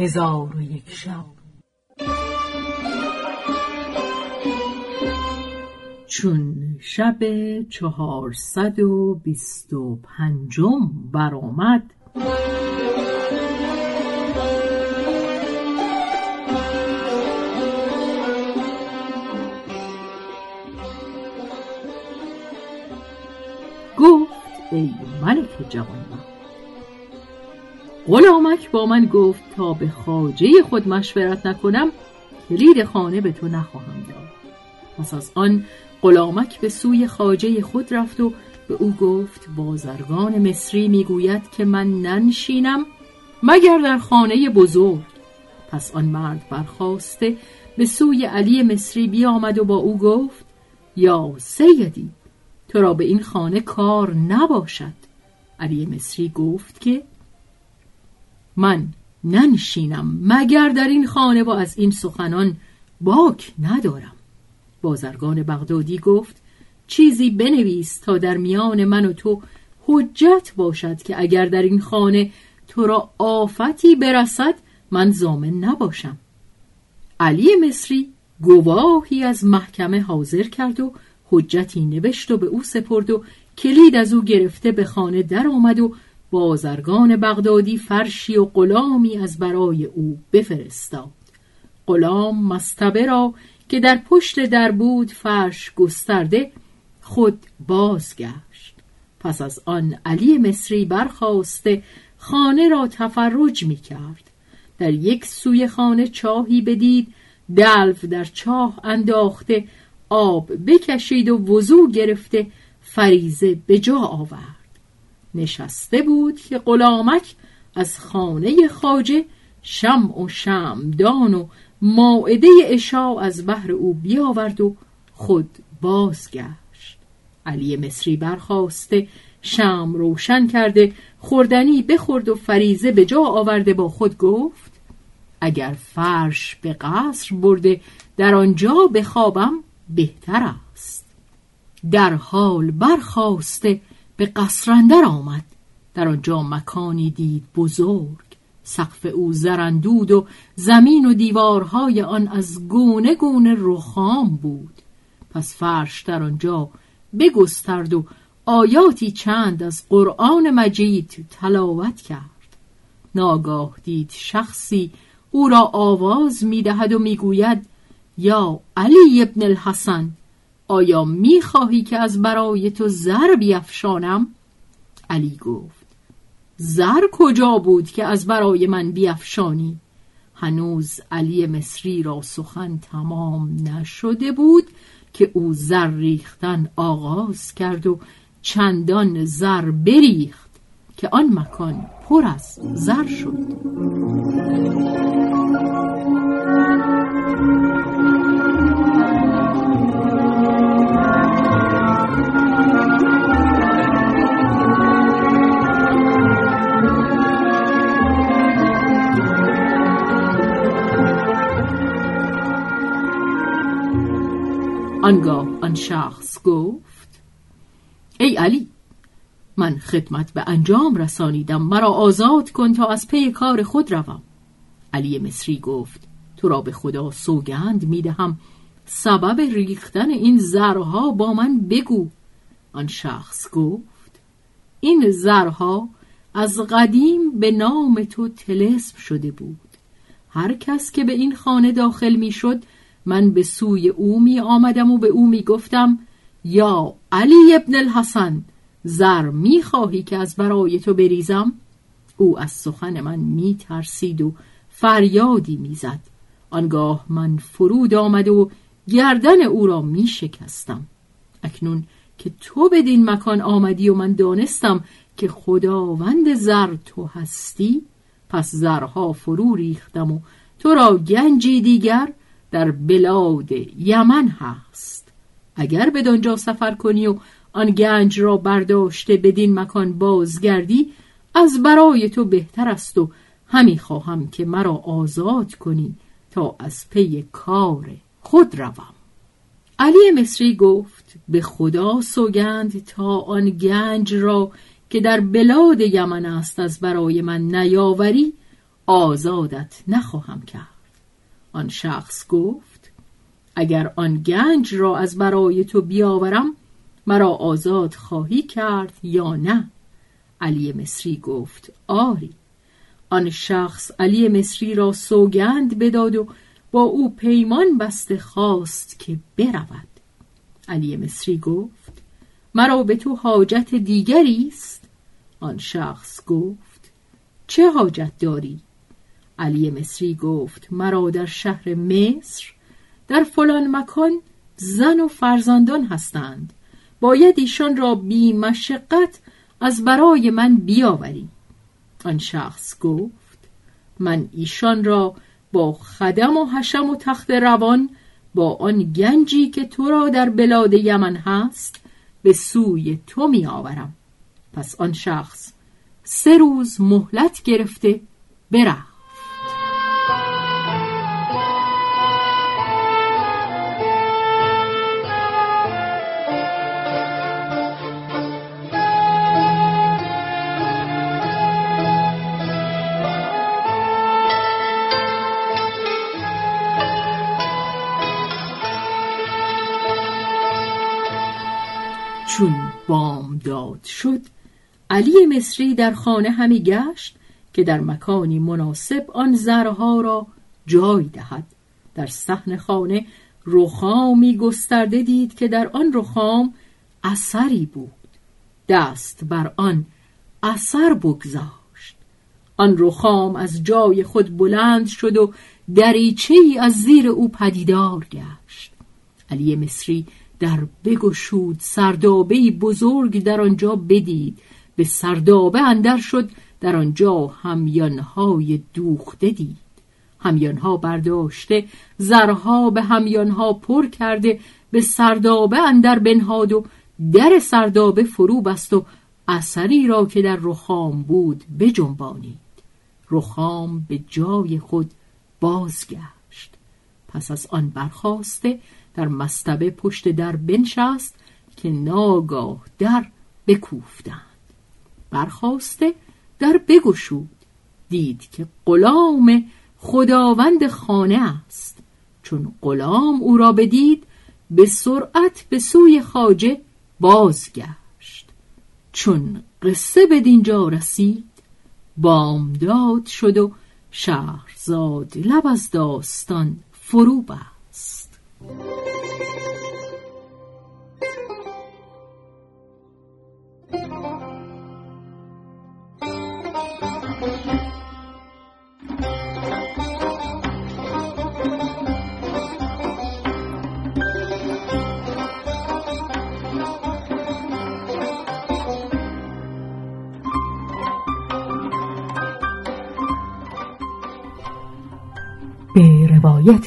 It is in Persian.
هزار و یک شب. چون شب چهارصد و بیست و پنجم برآمد گفت ای ملک جوانبخت غلامک با من گفت تا به خاجه خود مشورت نکنم کلید خانه به تو نخواهم داد. پس از آن غلامک به سوی خاجه خود رفت و به او گفت بازرگان مصری می‌گوید که من ننشینم مگر در خانه بزرگ. پس آن مرد برخواسته به سوی علی مصری بیامد و با او گفت یا سیدی تو را به این خانه کار نباشد. علی مصری گفت که من ننشینم مگر در این خانه و از این سخنان باک ندارم. بازرگان بغدادی گفت چیزی بنویس تا در میان من و تو حجت باشد که اگر در این خانه تو را آفتی برسد من زامن نباشم. علی مصری گواهی از محکمه حاضر کرد و حجتی نوشت و به او سپرد و کلید از او گرفته به خانه در آمد و بازرگان بغدادی فرشی و غلامی از برای او بفرستاد. غلام مستبه را که در پشت در بود فرش گسترده خود بازگشت. پس از آن علی مصری برخواسته خانه را تفرج می کرد در یک سوی خانه چاهی بدید دلف در چاه انداخته آب بکشید و وضوع گرفته فریزه به جا آورد. نشسته بود که غلامک از خانه خاجه شم و شمدان و ماعده اشا از بحر او بیاورد و خود بازگشت. علی مصری برخواسته شم روشن کرده خوردنی بخورد و فریزه به جا آورده با خود گفت اگر فرش به قصر برده در آنجا بخوابم بهتر است. در حال برخواسته به قصرندر آمد. در آنجا مکانی دید بزرگ. سقف او زرندود و زمین و دیوارهای آن از گونه گونه رخام بود. پس فرش در آنجا بگسترد و آیاتی چند از قرآن مجید تلاوت کرد. ناگاه دید شخصی او را آواز می‌دهد و می‌گوید یا علی ابن الحسن آیا می‌خواهی که از برای تو زر بیافشانم؟ علی گفت زر کجا بود که از برای من بیافشانی؟ هنوز علی مصری را سخن تمام نشده بود که او زر ریختن آغاز کرد و چندان زر بریخت که آن مکان پر از زر شد. آنگاه آن شخص گفت ای علی من خدمت به انجام رسانیدم مرا آزاد کن تا از پی کار خود روم. علی مصری گفت تو را به خدا سوگند می‌دهم سبب ریختن این زرها با من بگو. آن شخص گفت این زرها از قدیم به نام تو تلسم شده بود. هر کس که به این خانه داخل می‌شد من به سوی او می آمدم و به او می گفتم یا علی ابن الحسن زر می خواهی که از برای تو بریزم؟ او از سخن من می ترسید و فریادی می زد. آنگاه من فرود آمد و گردن او را می شکستم. اکنون که تو بدین مکان آمدی و من دانستم که خداوند زر تو هستی پس زرها فرو ریختم و تو را گنجی دیگر در بلاد یمن هست. اگر به دانجا سفر کنی و آن گنج را برداشته بدین مکان بازگردی از برای تو بهتر است و همی خواهم که مرا آزاد کنی تا از پی کار خود روم. علی مصری گفت به خدا سوگند تا آن گنج را که در بلاد یمن است از برای من نیاوری آزادت نخواهم کرد. آن شخص گفت اگر آن گنج را از برای تو بیاورم مرا آزاد خواهی کرد یا نه؟ علی مصری گفت آری. آن شخص علی مصری را سوگند بداد و با او پیمان بسته خواست که برود. علی مصری گفت مرا به تو حاجت دیگری است؟ آن شخص گفت چه حاجت داری؟ علی مصری گفت مرا در شهر مصر در فلان مکان زن و فرزندان هستند. باید ایشان را بی مشقت از برای من بیاوری. آن شخص گفت من ایشان را با خدم و حشم و تخت روان با آن گنجی که تو را در بلاد یمن هست به سوی تو می آورم پس آن شخص سه روز مهلت گرفته بره چون بامداد شد علی مصری در خانه همی گشت که در مکانی مناسب آن زرها را جای دهد. در صحن خانه رخامی گسترده دید که در آن رخام اثری بود. دست بر آن اثر بگذاشت. آن رخام از جای خود بلند شد و دریچه ای از زیر او پدیدار گشت. علی مصری در بگشود سردابه بزرگ در آنجا بدید. به سردابه اندر شد در آنجا همیانهای دوخته دید. همیانها برداشته زرها به همیانها پر کرده به سردابه اندر بنهاد و در سردابه فرو بست و اثری را که در رخام بود بجنبانید. رخام به جای خود بازگشت. پس از آن برخواسته در مستبه پشت در بنشست که ناگاه در بکوفتند. برخواسته در بگشود. دید که غلام خداوند خانه است. چون غلام او را بدید به سرعت به سوی خاجه بازگشت. چون قصه به دینجا رسید بامداد شد و شهرزاد لب از داستان فرو بست. به روایت